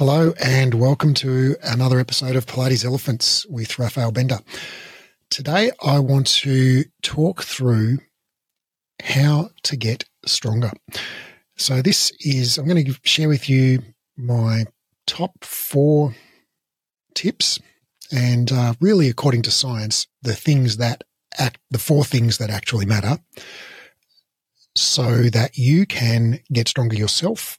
Hello, and welcome to another episode of Pilates Elephants with Raphael Bender. Today, I want to talk through how to get stronger. So, this is, I'm going to share with you my top four tips, and uh, really, according to science, the things that act, the four things that actually matter, so that you can get stronger yourself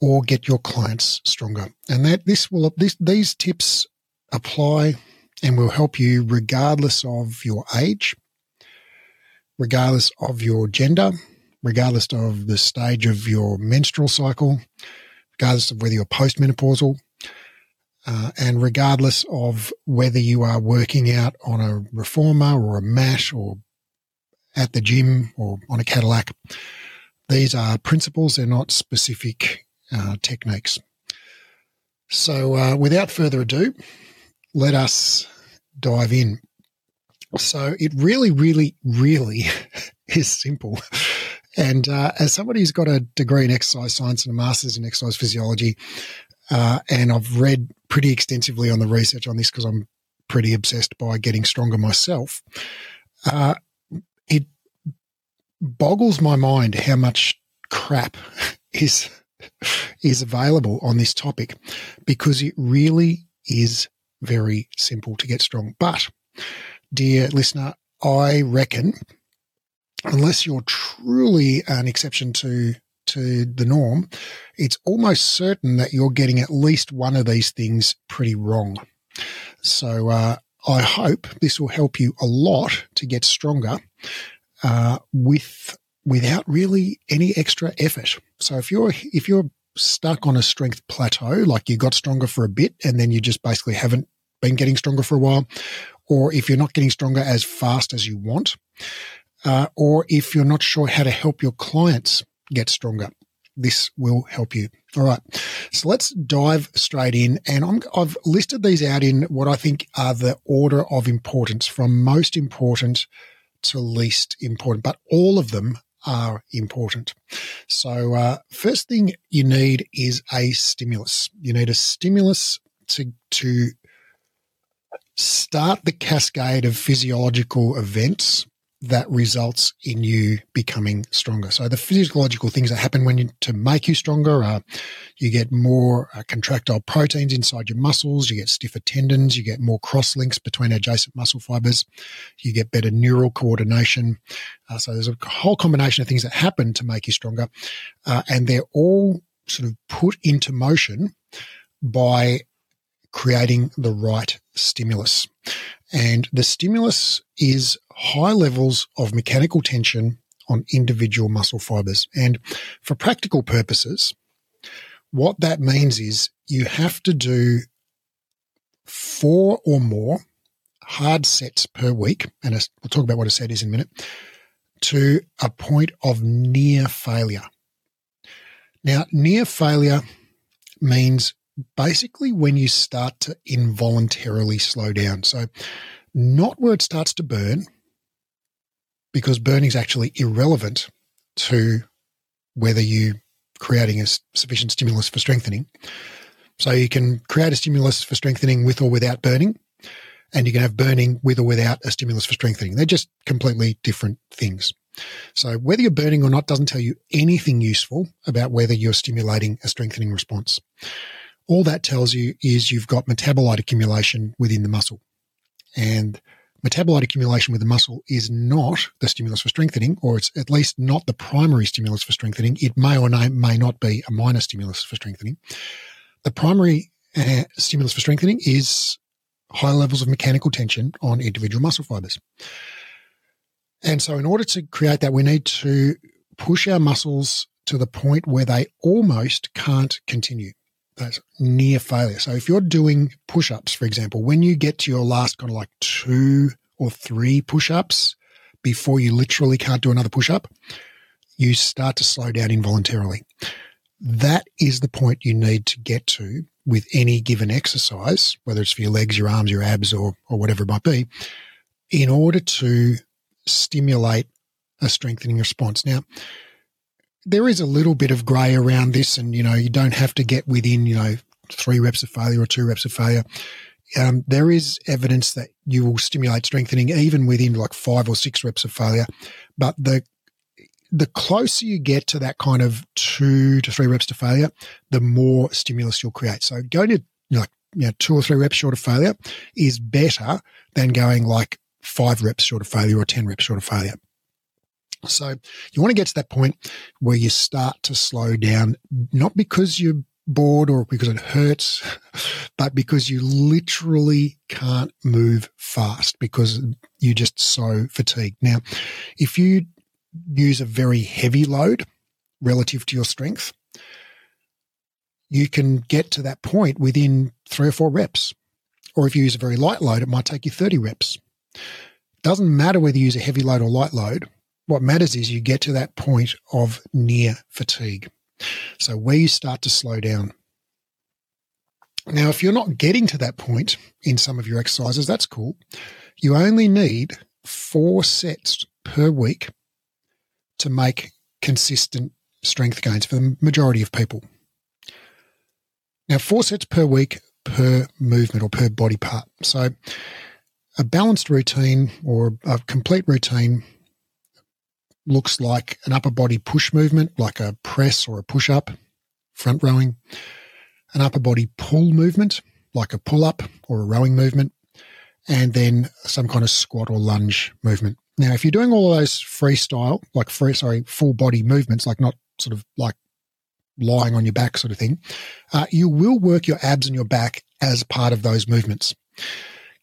or get your clients stronger. And that this will this, these tips apply and will help you regardless of your age, regardless of your gender, regardless of the stage of your menstrual cycle, regardless of whether you're postmenopausal, uh, and regardless of whether you are working out on a reformer or a mash or at the gym or on a Cadillac. These are principles, they're not specific uh, techniques. So, uh, without further ado, let us dive in. So, it really, really, really is simple. And uh, as somebody who's got a degree in exercise science and a master's in exercise physiology, uh, and I've read pretty extensively on the research on this because I'm pretty obsessed by getting stronger myself. Uh, it boggles my mind how much crap is is available on this topic because it really is very simple to get strong. But, dear listener, I reckon unless you're truly an exception to to the norm, it's almost certain that you're getting at least one of these things pretty wrong. So uh, I hope this will help you a lot to get stronger uh, with without really any extra effort. So if you're if you're stuck on a strength plateau, like you got stronger for a bit and then you just basically haven't been getting stronger for a while, or if you're not getting stronger as fast as you want, uh, or if you're not sure how to help your clients get stronger, this will help you. All right. So let's dive straight in. And I'm i have listed these out in what I think are the order of importance from most important to least important, but all of them are important. So, uh, first thing you need is a stimulus. You need a stimulus to to start the cascade of physiological events that results in you becoming stronger. So the physiological things that happen when you to make you stronger are you get more uh, contractile proteins inside your muscles, you get stiffer tendons, you get more cross links between adjacent muscle fibers, you get better neural coordination. Uh, so there's a whole combination of things that happen to make you stronger, uh, and they're all sort of put into motion by creating the right stimulus. And the stimulus is high levels of mechanical tension on individual muscle fibers. And for practical purposes, what that means is you have to do four or more hard sets per week. And we'll talk about what a set is in a minute to a point of near failure. Now, near failure means basically when you start to involuntarily slow down. So, not where it starts to burn, because burning is actually irrelevant to whether you're creating a sufficient stimulus for strengthening. So you can create a stimulus for strengthening with or without burning, and you can have burning with or without a stimulus for strengthening. They're just completely different things. So whether you're burning or not doesn't tell you anything useful about whether you're stimulating a strengthening response all that tells you is you've got metabolite accumulation within the muscle. And metabolite accumulation with the muscle is not the stimulus for strengthening, or it's at least not the primary stimulus for strengthening. It may or may not be a minor stimulus for strengthening. The primary uh, stimulus for strengthening is high levels of mechanical tension on individual muscle fibers. And so, in order to create that, we need to push our muscles to the point where they almost can't continue that's near failure. So if you're doing push ups, for example, when you get to your last kind of like two or three push ups before you literally can't do another push up, you start to slow down involuntarily. That is the point you need to get to with any given exercise, whether it's for your legs, your arms, your abs, or, or whatever it might be, in order to stimulate a strengthening response. Now, there is a little bit of grey around this, and you know you don't have to get within you know three reps of failure or two reps of failure. Um, there is evidence that you will stimulate strengthening even within like five or six reps of failure, but the the closer you get to that kind of two to three reps to failure, the more stimulus you'll create. So going to like you know two or three reps short of failure is better than going like five reps short of failure or ten reps short of failure. So you want to get to that point where you start to slow down, not because you're bored or because it hurts, but because you literally can't move fast because you're just so fatigued. Now, if you use a very heavy load relative to your strength, you can get to that point within three or four reps. Or if you use a very light load, it might take you 30 reps. Doesn't matter whether you use a heavy load or light load. What matters is you get to that point of near fatigue. So where you start to slow down. Now, if you're not getting to that point in some of your exercises, that's cool. You only need four sets per week to make consistent strength gains for the majority of people. Now, four sets per week per movement or per body part. So, a balanced routine or a complete routine looks like an upper body push movement, like a press or a push up, front rowing, an upper body pull movement, like a pull up or a rowing movement, and then some kind of squat or lunge movement. Now, if you're doing all those freestyle, like free, sorry, full body movements, like not sort of like lying on your back sort of thing, uh, you will work your abs and your back as part of those movements.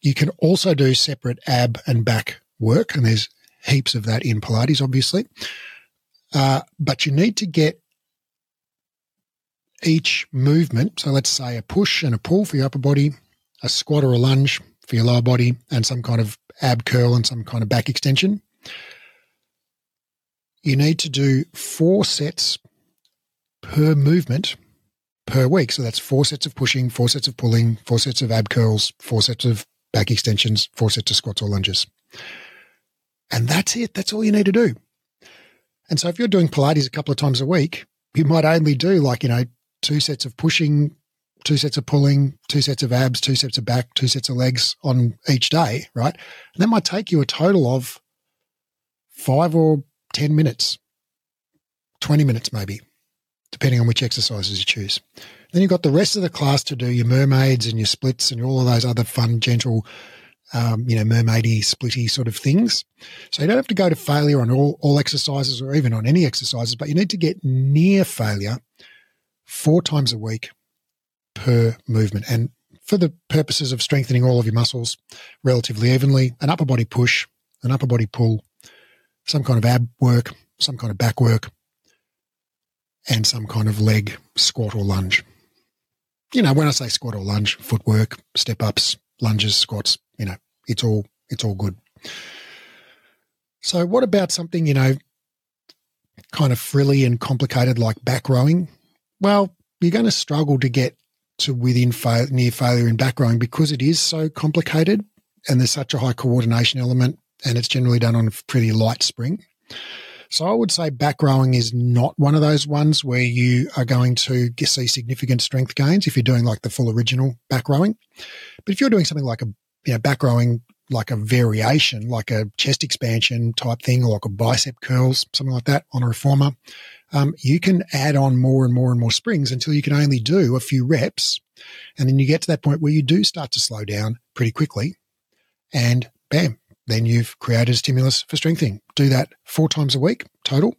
You can also do separate ab and back work, and there's heaps of that in Pilates, obviously. Uh, but you need to get each movement. So let's say a push and a pull for your upper body, a squat or a lunge for your lower body, and some kind of ab curl and some kind of back extension. You need to do four sets per movement per week. So that's four sets of pushing, four sets of pulling, four sets of ab curls, four sets of back extensions, four sets of squats or lunges. And that's it. That's all you need to do. And so if you're doing Pilates a couple of times a week, you might only do like, you know, two sets of pushing, two sets of pulling, two sets of abs, two sets of back, two sets of legs on each day, right? And that might take you a total of five or 10 minutes, 20 minutes maybe, depending on which exercises you choose. Then you've got the rest of the class to do your mermaids and your splits and all of those other fun, gentle, um, you know, mermaidy, splitty sort of things. So you don't have to go to failure on all, all exercises or even on any exercises, but you need to get near failure four times a week per movement. And for the purposes of strengthening all of your muscles relatively evenly, an upper body push, an upper body pull, some kind of ab work, some kind of back work, and some kind of leg squat or lunge. You know, when I say squat or lunge, footwork, step ups, lunges, squats, you know, it's all it's all good. So what about something, you know, kind of frilly and complicated like back rowing? Well, you're going to struggle to get to within fail, near failure in back rowing because it is so complicated and there's such a high coordination element and it's generally done on a pretty light spring. So I would say back rowing is not one of those ones where you are going to see significant strength gains if you're doing like the full original back rowing. But if you're doing something like a you know, back rowing like a variation, like a chest expansion type thing, or like a bicep curls, something like that on a reformer, um, you can add on more and more and more springs until you can only do a few reps. And then you get to that point where you do start to slow down pretty quickly. And bam, then you've created a stimulus for strengthening. Do that four times a week total.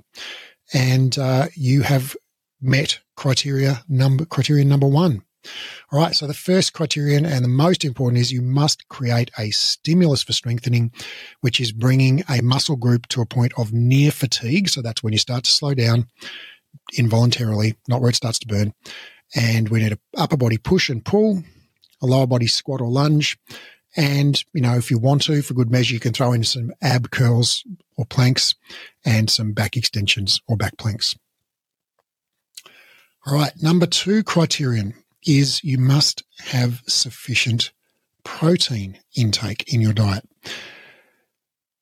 And uh, you have met criteria number criterion number one all right. So the first criterion and the most important is you must create a stimulus for strengthening, which is bringing a muscle group to a point of near fatigue. So that's when you start to slow down involuntarily, not where it starts to burn. And we need an upper body push and pull, a lower body squat or lunge. And, you know, if you want to, for good measure, you can throw in some ab curls or planks and some back extensions or back planks. All right. Number two criterion is you must have sufficient protein intake in your diet.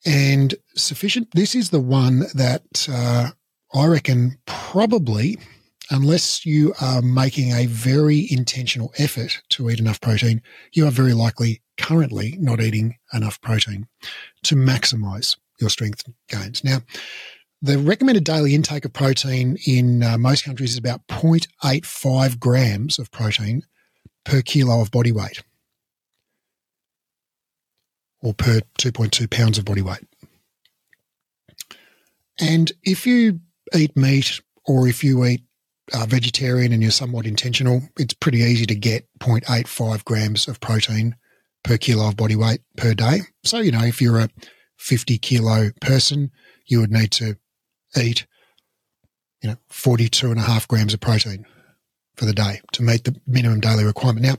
And sufficient, this is the one that uh, I reckon probably, unless you are making a very intentional effort to eat enough protein, you are very likely currently not eating enough protein to maximize your strength gains. Now, the recommended daily intake of protein in uh, most countries is about 0.85 grams of protein per kilo of body weight or per 2.2 pounds of body weight. And if you eat meat or if you eat uh, vegetarian and you're somewhat intentional, it's pretty easy to get 0.85 grams of protein per kilo of body weight per day. So, you know, if you're a 50 kilo person, you would need to eat, you know, 42 and a half grams of protein for the day to meet the minimum daily requirement. Now,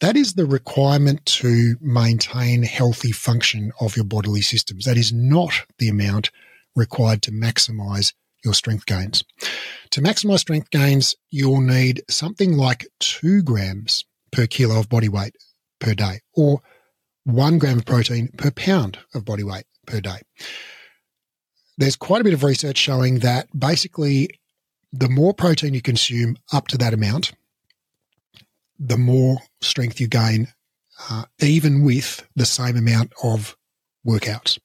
that is the requirement to maintain healthy function of your bodily systems. That is not the amount required to maximize your strength gains. To maximize strength gains, you'll need something like two grams per kilo of body weight per day or one gram of protein per pound of body weight per day. There's quite a bit of research showing that basically the more protein you consume up to that amount, the more strength you gain, uh, even with the same amount of workouts.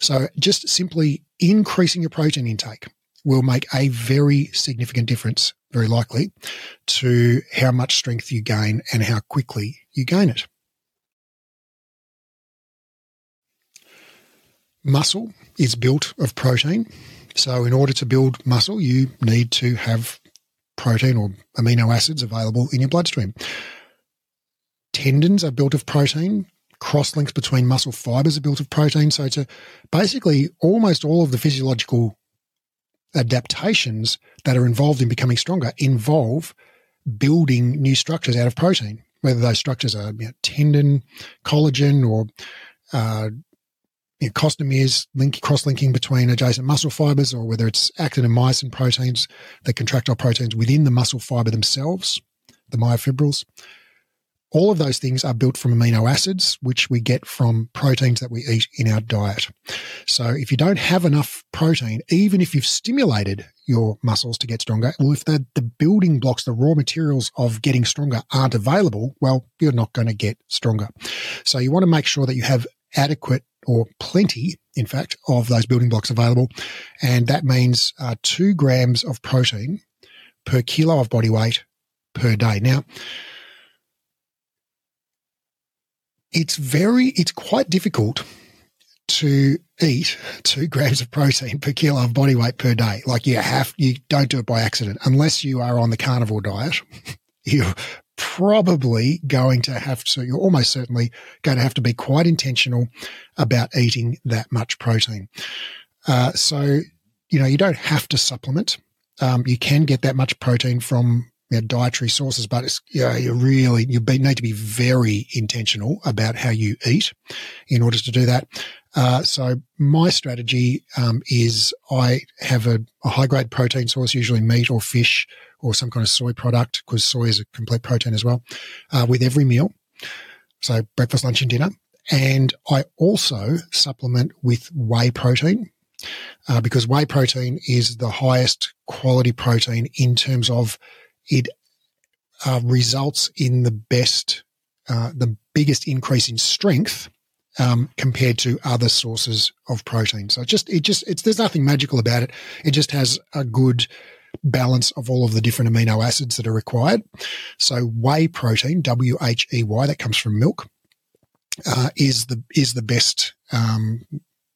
So just simply increasing your protein intake will make a very significant difference, very likely, to how much strength you gain and how quickly you gain it. Muscle is built of protein. So, in order to build muscle, you need to have protein or amino acids available in your bloodstream. Tendons are built of protein. Cross links between muscle fibers are built of protein. So, to basically almost all of the physiological adaptations that are involved in becoming stronger involve building new structures out of protein, whether those structures are you know, tendon, collagen, or uh, you know, sarcomeres link, cross-linking between adjacent muscle fibers, or whether it's actin and myosin proteins, the contractile proteins within the muscle fiber themselves, the myofibrils. All of those things are built from amino acids, which we get from proteins that we eat in our diet. So if you don't have enough protein, even if you've stimulated your muscles to get stronger, well, if the, the building blocks, the raw materials of getting stronger aren't available, well, you're not going to get stronger. So you want to make sure that you have adequate or plenty, in fact, of those building blocks available. And that means uh, two grams of protein per kilo of body weight per day. Now, it's very, it's quite difficult to eat two grams of protein per kilo of body weight per day. Like you have, you don't do it by accident unless you are on the carnivore diet. You're probably going to have to, you're almost certainly going to have to be quite intentional about eating that much protein. Uh, so, you know, you don't have to supplement. Um, you can get that much protein from you know, dietary sources, but it's, you, know, you really, you be, need to be very intentional about how you eat in order to do that. Uh, so my strategy um, is I have a, a, high grade protein source, usually meat or fish or some kind of soy product, because soy is a complete protein as well, uh, with every meal. So breakfast, lunch, and dinner. And I also supplement with whey protein. Uh, because whey protein is the highest quality protein in terms of it uh, results in the best, uh, the biggest increase in strength um, compared to other sources of protein. So it just, it just, it's there's nothing magical about it. It just has a good balance of all of the different amino acids that are required. So whey protein, W H E Y, that comes from milk, uh, is the is the best um,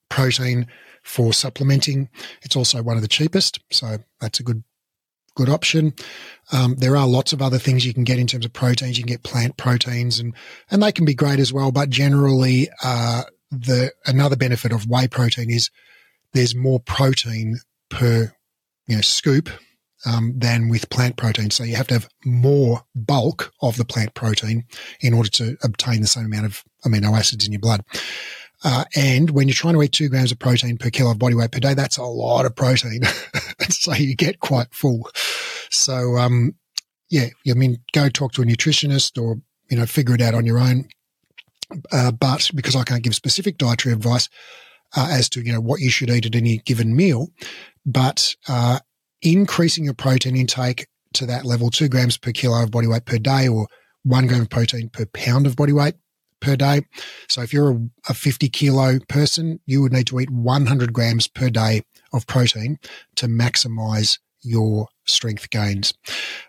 protein for supplementing. It's also one of the cheapest, so that's a good good option. Um, there are lots of other things you can get in terms of proteins. You can get plant proteins, and and they can be great as well. But generally, uh, the another benefit of whey protein is there's more protein per you know scoop um, than with plant protein. So you have to have more bulk of the plant protein in order to obtain the same amount of amino acids in your blood. Uh, and when you're trying to eat two grams of protein per kilo of body weight per day, that's a lot of protein. so you get quite full. So, um, yeah, I mean, go talk to a nutritionist or, you know, figure it out on your own. Uh, but because I can't give specific dietary advice uh, as to, you know, what you should eat at any given meal, but uh, increasing your protein intake to that level, two grams per kilo of body weight per day, or one gram of protein per pound of body weight per day. So if you're a, a 50 kilo person, you would need to eat 100 grams per day of protein to maximize your strength gains.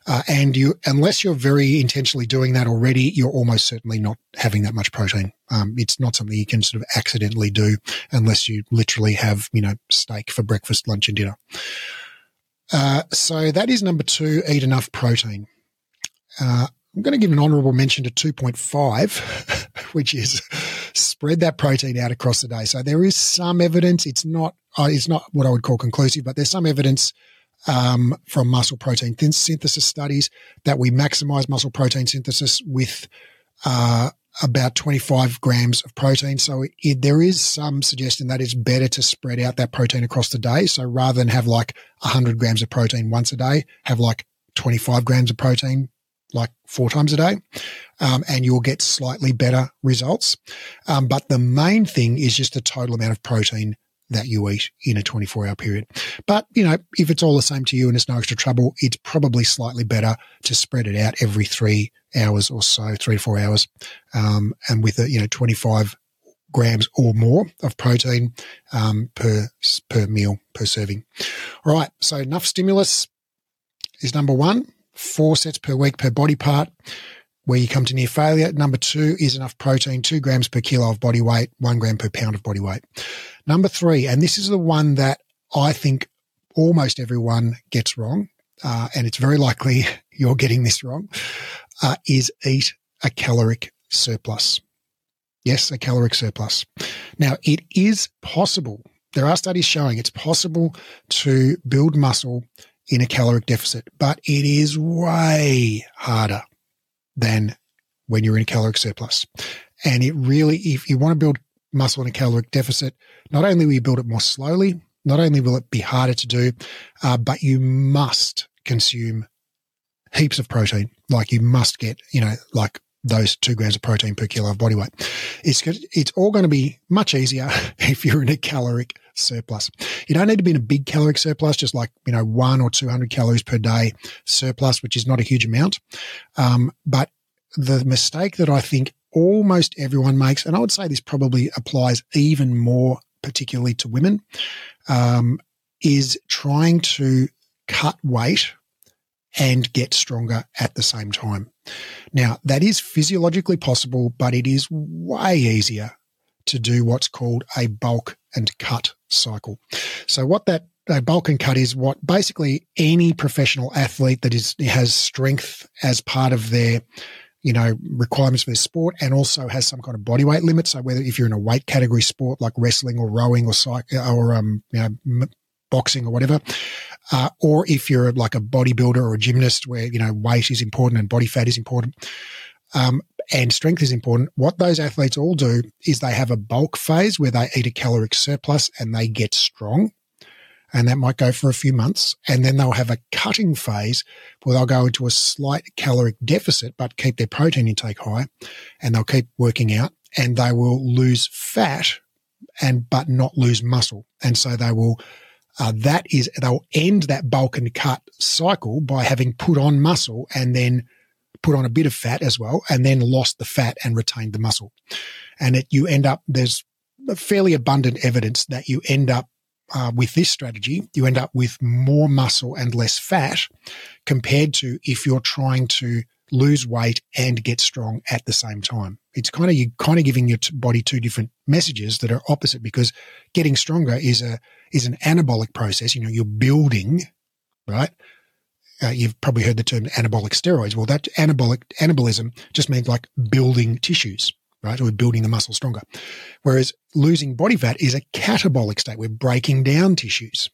Uh, and you, unless you're very intentionally doing that already, you're almost certainly not having that much protein. Um, it's not something you can sort of accidentally do unless you literally have, you know, steak for breakfast, lunch, and dinner. Uh, so that is number two, eat enough protein. Uh, I'm going to give an honorable mention to 2.5, which is spread that protein out across the day. So there is some evidence. It's not, uh, it's not what I would call conclusive, but there's some evidence um, from muscle protein synthesis studies that we maximize muscle protein synthesis with uh, about 25 grams of protein. So it, there is some suggestion that it's better to spread out that protein across the day. So rather than have like 100 grams of protein once a day, have like 25 grams of protein like four times a day, um, and you'll get slightly better results. Um, but the main thing is just the total amount of protein that you eat in a 24 hour period. But, you know, if it's all the same to you and it's no extra trouble, it's probably slightly better to spread it out every three hours or so, three to four hours. Um, and with a, you know, 25 grams or more of protein, um, per, per meal, per serving. All right. So enough stimulus is number one, four sets per week per body part where you come to near failure. Number two is enough protein, two grams per kilo of body weight, one gram per pound of body weight. Number three, and this is the one that I think almost everyone gets wrong, uh, and it's very likely you're getting this wrong, uh, is eat a caloric surplus. Yes, a caloric surplus. Now, it is possible. There are studies showing it's possible to build muscle in a caloric deficit, but it is way harder than when you're in a caloric surplus. And it really, if you want to build muscle in a caloric deficit, not only will you build it more slowly, not only will it be harder to do, uh, but you must consume heaps of protein. Like you must get, you know, like those two grams of protein per kilo of body weight. It's it's all going to be much easier if you're in a caloric surplus. You don't need to be in a big caloric surplus, just like you know one or two hundred calories per day surplus, which is not a huge amount. Um, but the mistake that I think almost everyone makes, and I would say this probably applies even more particularly to women, um, is trying to cut weight and get stronger at the same time. Now, that is physiologically possible, but it is way easier to do what's called a bulk and cut cycle. So, what that a bulk and cut is what basically any professional athlete that is has strength as part of their you know requirements for their sport and also has some kind of body weight limit so whether if you're in a weight category sport like wrestling or rowing or cycle or um you know boxing or whatever, uh, or if you're like a bodybuilder or a gymnast where, you know, weight is important and body fat is important. Um, and strength is important. What those athletes all do is they have a bulk phase where they eat a caloric surplus and they get strong. And that might go for a few months. And then they'll have a cutting phase where they'll go into a slight caloric deficit, but keep their protein intake high and they'll keep working out and they will lose fat and, but not lose muscle. And so they will uh, that is they'll end that bulk and cut cycle by having put on muscle and then put on a bit of fat as well, and then lost the fat and retained the muscle. And it, you end up there's fairly abundant evidence that you end up uh, with this strategy, you end up with more muscle and less fat compared to if you're trying to lose weight and get strong at the same time. It's kind of you kind of giving your body two different messages that are opposite because getting stronger is a is an anabolic process. You know, you're building, right? Uh, you've probably heard the term anabolic steroids. Well, that anabolic anabolism just means like building tissues, right? So we're building the muscle stronger. Whereas losing body fat is a catabolic state. We're breaking down tissues,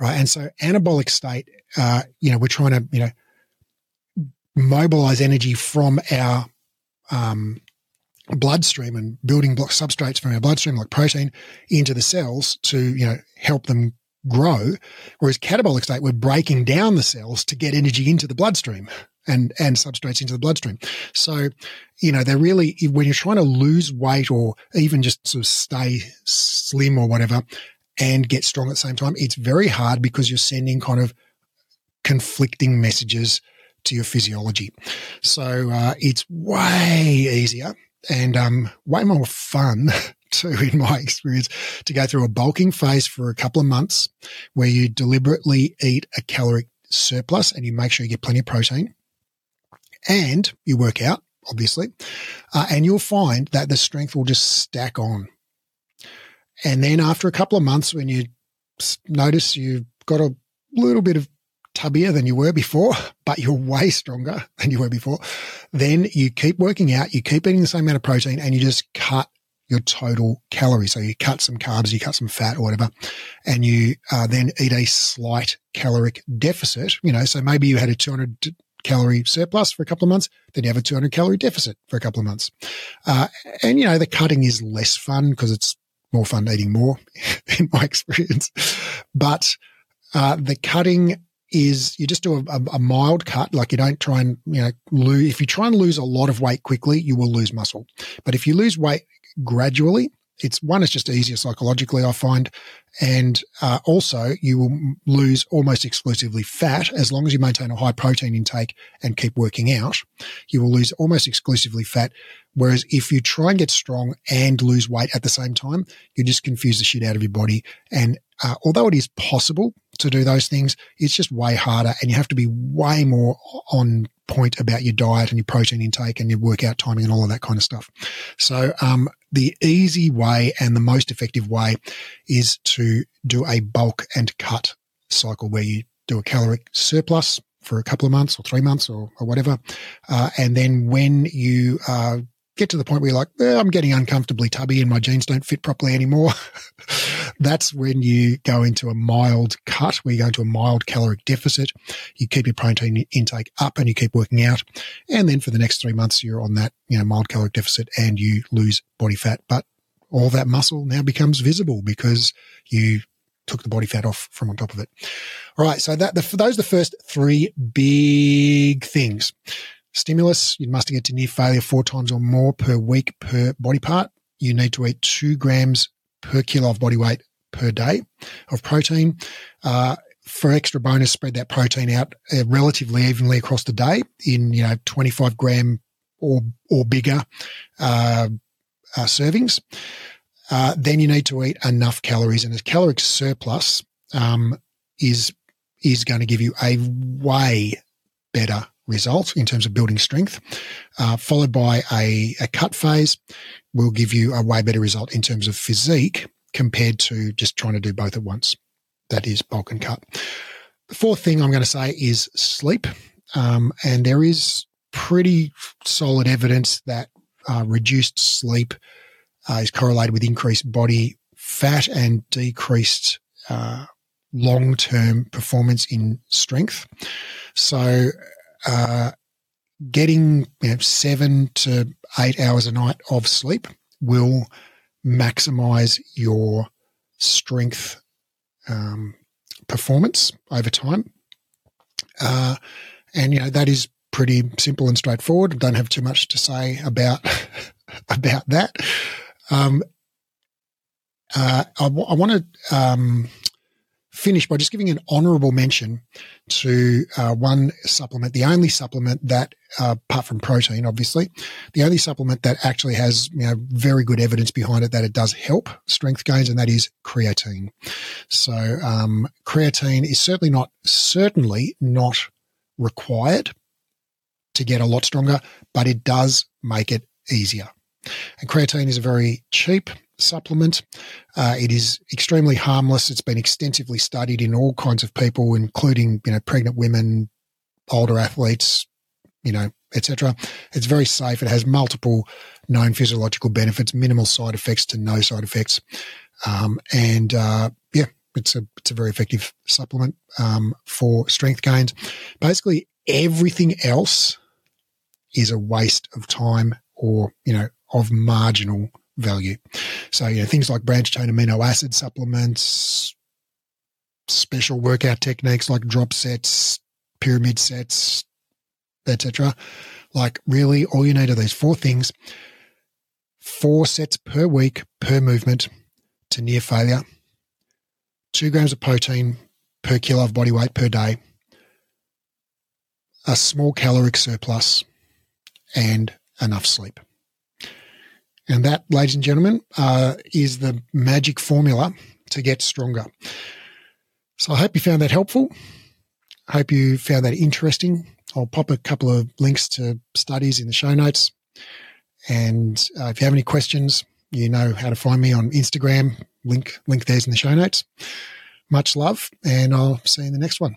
right? And so anabolic state, uh, you know, we're trying to, you know, mobilize energy from our um, bloodstream and building block substrates from our bloodstream like protein into the cells to you know help them grow whereas catabolic state we're breaking down the cells to get energy into the bloodstream and and substrates into the bloodstream so you know they're really when you're trying to lose weight or even just sort of stay slim or whatever and get strong at the same time. It's very hard because you're sending kind of conflicting messages to your physiology. So uh, it's way easier and um, way more fun too, in my experience, to go through a bulking phase for a couple of months where you deliberately eat a caloric surplus and you make sure you get plenty of protein and you work out, obviously, uh, and you'll find that the strength will just stack on. And then after a couple of months, when you notice you've got a little bit of tubbier than you were before, but you're way stronger than you were before, then you keep working out, you keep eating the same amount of protein, and you just cut your total calories. So you cut some carbs, you cut some fat or whatever, and you uh, then eat a slight caloric deficit. You know, so maybe you had a 200 calorie surplus for a couple of months, then you have a 200 calorie deficit for a couple of months. Uh, and, you know, the cutting is less fun because it's more fun eating more in my experience. But uh, the cutting is you just do a, a, mild cut. Like you don't try and, you know, lose. If you try and lose a lot of weight quickly, you will lose muscle. But if you lose weight gradually, it's one, it's just easier psychologically, I find. And uh, also, you will lose almost exclusively fat as long as you maintain a high protein intake and keep working out. You will lose almost exclusively fat. Whereas if you try and get strong and lose weight at the same time, you just confuse the shit out of your body. And uh, although it is possible to do those things, it's just way harder and you have to be way more on point about your diet and your protein intake and your workout timing and all of that kind of stuff. So, um, the easy way and the most effective way is to do a bulk and cut cycle where you do a caloric surplus for a couple of months or three months or, or whatever. Uh, and then when you uh, get to the point where you're like, eh, I'm getting uncomfortably tubby and my jeans don't fit properly anymore, that's when you go into a mild cut, where you go into a mild caloric deficit. You keep your protein intake up and you keep working out. And then for the next three months, you're on that, you know, mild caloric deficit and you lose body fat. But all that muscle now becomes visible because you took the body fat off from on top of it. All right. So that the, those are the first three big things stimulus. You must get to near failure four times or more per week per body part. You need to eat two grams per kilo of body weight per day of protein. Uh, for extra bonus, spread that protein out uh, relatively evenly across the day in you know 25 gram or or bigger uh, uh servings. Uh, then you need to eat enough calories, and a caloric surplus um, is is going to give you a way better result in terms of building strength, uh, followed by a, a cut phase will give you a way better result in terms of physique compared to just trying to do both at once. That is bulk and cut. The fourth thing I'm going to say is sleep. Um, and there is pretty solid evidence that uh, reduced sleep uh, is correlated with increased body fat and decreased uh, long term performance in strength. So uh, getting you know, seven to eight hours a night of sleep will maximize your strength um, performance over time. Uh, and you know that is pretty simple and straightforward. Don't have too much to say about about that. Um, uh, I, w- I want to um, finish by just giving an honourable mention to uh, one supplement, the only supplement that, uh, apart from protein, obviously, the only supplement that actually has you know very good evidence behind it that it does help strength gains, and that is creatine. So um, creatine is certainly not certainly not required to get a lot stronger, but it does make it easier. And creatine is a very cheap supplement. Uh, it is extremely harmless. It's been extensively studied in all kinds of people, including you know pregnant women, older athletes, you know, etc. It's very safe. It has multiple known physiological benefits, minimal side effects to no side effects, um, and uh, yeah, it's a it's a very effective supplement um, for strength gains. Basically, everything else is a waste of time or you know of marginal value. So, you know, things like branched chain amino acid supplements, special workout techniques like drop sets, pyramid sets, etc. Like really all you need are these four things, four sets per week per movement to near failure. two grams of protein per kilo of body weight per day, a small caloric surplus, and enough sleep. And that, ladies and gentlemen, uh, is the magic formula to get stronger. So I hope you found that helpful. I hope you found that interesting. I'll pop a couple of links to studies in the show notes. And uh, if you have any questions, you know how to find me on Instagram. Link link there's in the show notes. Much love, and I'll see you in the next one.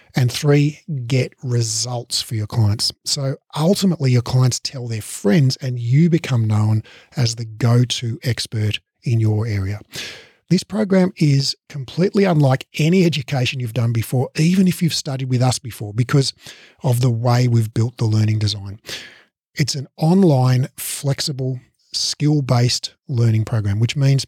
And three, get results for your clients. So ultimately, your clients tell their friends, and you become known as the go to expert in your area. This program is completely unlike any education you've done before, even if you've studied with us before, because of the way we've built the learning design. It's an online, flexible, skill based learning program, which means